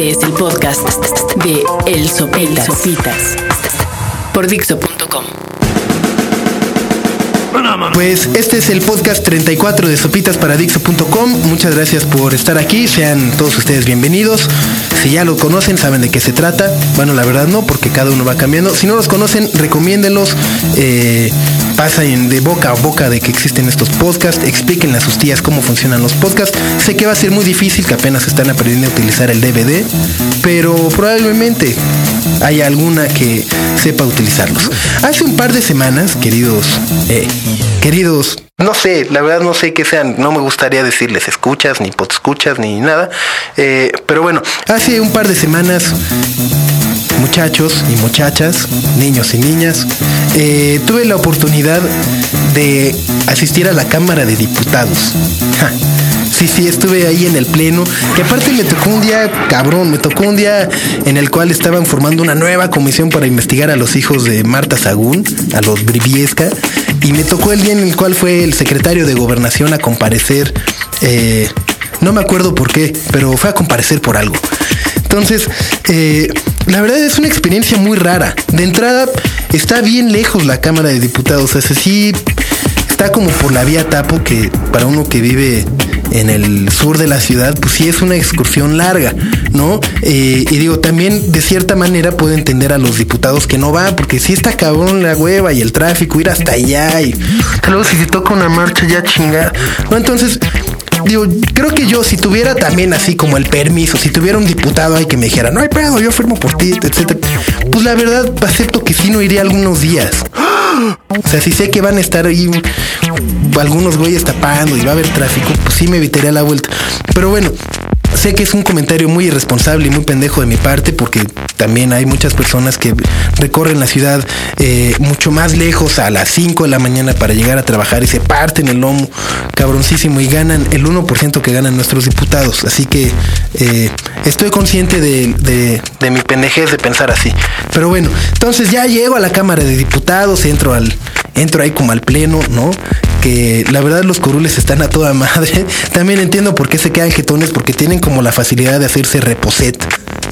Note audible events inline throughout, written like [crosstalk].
Este es el podcast de El Sopitas, Sopitas por Dixo.com. Pues este es el podcast 34 de Sopitas para Dixo.com. Muchas gracias por estar aquí. Sean todos ustedes bienvenidos. Si ya lo conocen, saben de qué se trata. Bueno, la verdad no, porque cada uno va cambiando. Si no los conocen, recomiéndenlos. Eh, pasen de boca a boca de que existen estos podcasts. Explíquenle a sus tías cómo funcionan los podcasts. Sé que va a ser muy difícil, que apenas están aprendiendo a utilizar el DVD, pero probablemente haya alguna que sepa utilizarlos. Hace un par de semanas, queridos, eh, queridos, no sé, la verdad no sé qué sean, no me gustaría decirles escuchas, ni escuchas ni nada, eh, pero bueno, hace un par de semanas muchachos y muchachas, niños y niñas, eh, tuve la oportunidad de asistir a la Cámara de Diputados. Sí, sí, estuve ahí en el pleno, que aparte me tocó un día cabrón, me tocó un día en el cual estaban formando una nueva comisión para investigar a los hijos de Marta Sagún, a los Briviesca, y me tocó el día en el cual fue el secretario de gobernación a comparecer, eh, no me acuerdo por qué, pero fue a comparecer por algo. Entonces, eh, la verdad es una experiencia muy rara. De entrada, está bien lejos la Cámara de Diputados. O sí está como por la vía Tapo, que para uno que vive en el sur de la ciudad, pues sí es una excursión larga, ¿no? Eh, y digo, también de cierta manera puedo entender a los diputados que no va, porque si está cabrón la hueva y el tráfico, ir hasta allá y luego si se toca una marcha ya chingar, ¿no? Entonces, digo, creo que yo si tuviera también así como el permiso, si tuviera un diputado ahí que me dijera, no hay pedo, yo firmo por ti, etcétera, pues la verdad acepto que sí no iría algunos días. O sea, si sé que van a estar ahí algunos güeyes tapando y va a haber tráfico, pues sí me evitaría la vuelta. Pero bueno, sé que es un comentario muy irresponsable y muy pendejo de mi parte porque también hay muchas personas que recorren la ciudad eh, mucho más lejos a las 5 de la mañana para llegar a trabajar y se parten el lomo cabroncísimo y ganan el 1% que ganan nuestros diputados. Así que eh, estoy consciente de, de, mi pendejez de pensar así. Pero bueno, entonces ya llego a la Cámara de Diputados, entro al entro ahí como al pleno, ¿no? Que la verdad los curules están a toda [laughs] madre. También entiendo por qué se quedan jetones, porque tienen como la facilidad de hacerse reposet,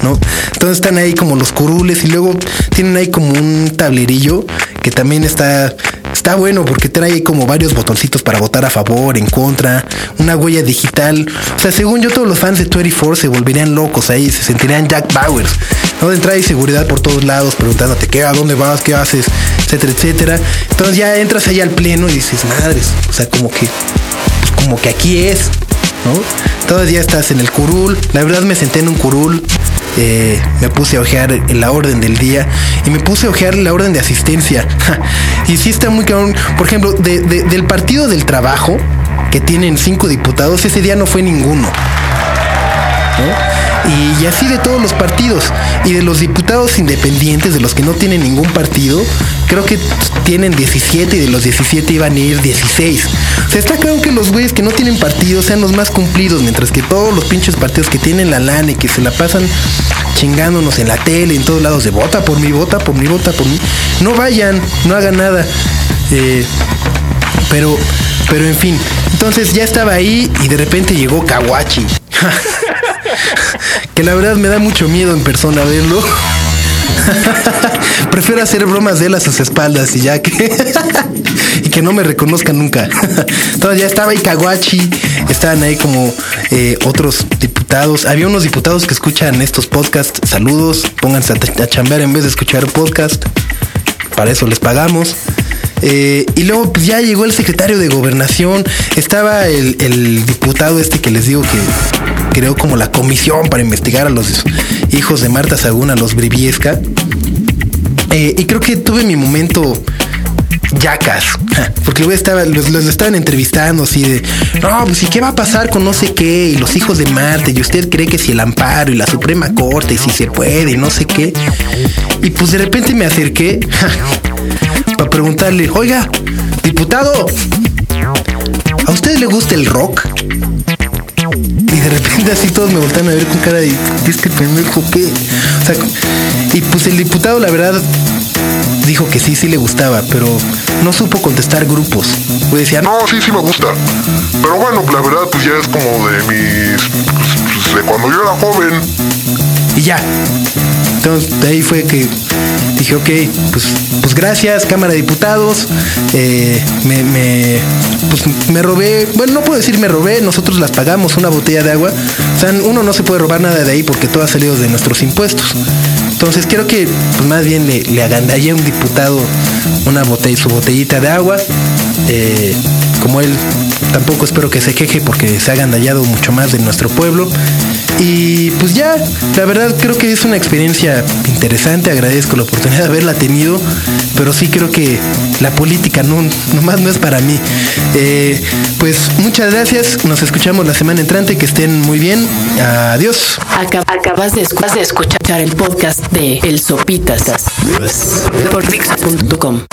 ¿no? Entonces están ahí como los curules y luego tienen ahí como un tablerillo que también está está bueno porque trae como varios botoncitos para votar a favor, en contra, una huella digital. O sea, según yo todos los fans de 24 se volverían locos ahí, se sentirían Jack Bowers. ¿no? De entrada y seguridad por todos lados, preguntándote qué, a dónde vas, qué haces, etcétera, etcétera. Entonces ya entras ahí al pleno y dices, madres, o sea, como que, pues como que aquí es, ¿no? Todavía estás en el curul. La verdad me senté en un curul. Eh, me puse a ojear la orden del día y me puse a ojear la orden de asistencia. [laughs] y sí está muy cabrón. Por ejemplo, de, de, del partido del trabajo, que tienen cinco diputados, ese día no fue ninguno. ¿no? Y, así de todos los partidos. Y de los diputados independientes, de los que no tienen ningún partido, creo que tienen 17 y de los 17 iban a ir 16. O sea, está claro que los güeyes que no tienen partido sean los más cumplidos, mientras que todos los pinches partidos que tienen la lana y que se la pasan chingándonos en la tele, en todos lados de vota por mí, vota por mí, vota por mí. No vayan, no hagan nada. Eh, pero, pero en fin. Entonces ya estaba ahí y de repente llegó Kawachi. [laughs] [laughs] que la verdad me da mucho miedo en persona verlo. [laughs] Prefiero hacer bromas de él a sus espaldas y ya que. [laughs] y que no me reconozcan nunca. Entonces ya estaba ahí Kawachi, estaban ahí como eh, otros diputados. Había unos diputados que escuchan estos podcasts. Saludos, pónganse a, a chambear en vez de escuchar podcast. Para eso les pagamos. Eh, y luego pues, ya llegó el secretario de gobernación, estaba el, el, diputado este que les digo que creó como la comisión para investigar a los hijos de Marta Sagún, a los Briviesca. Eh, y creo que tuve mi momento yacas, porque estaba, los, los, estaban entrevistando así de, no, pues y qué va a pasar con no sé qué, y los hijos de Marte, y usted cree que si el amparo y la Suprema Corte, y si se puede, y no sé qué. Y pues de repente me acerqué para preguntarle, oiga, diputado, ¿a usted le gusta el rock? De repente así todos me voltean a ver con cara de, este pendejo qué? O sea, y pues el diputado la verdad dijo que sí, sí le gustaba, pero no supo contestar grupos. Pues decía, no, sí, sí me gusta. Pero bueno, la verdad pues ya es como de mis... Pues, de cuando yo era joven. Y ya. Entonces de ahí fue que dije, ok, pues, pues gracias, Cámara de Diputados. Eh, me, me, pues me robé, bueno, no puedo decir me robé, nosotros las pagamos, una botella de agua. O sea, uno no se puede robar nada de ahí porque todo ha salido de nuestros impuestos. Entonces quiero que pues, más bien le, le agandallé a un diputado una botella, su botellita de agua. Eh, como él tampoco espero que se queje porque se ha agandallado mucho más de nuestro pueblo. Y pues ya, la verdad creo que es una experiencia interesante, agradezco la oportunidad de haberla tenido, pero sí creo que la política no, nomás no es para mí. Eh, pues muchas gracias, nos escuchamos la semana entrante, que estén muy bien, adiós. Acabas de, escuchar el podcast de El Sopitas por Dixo.com.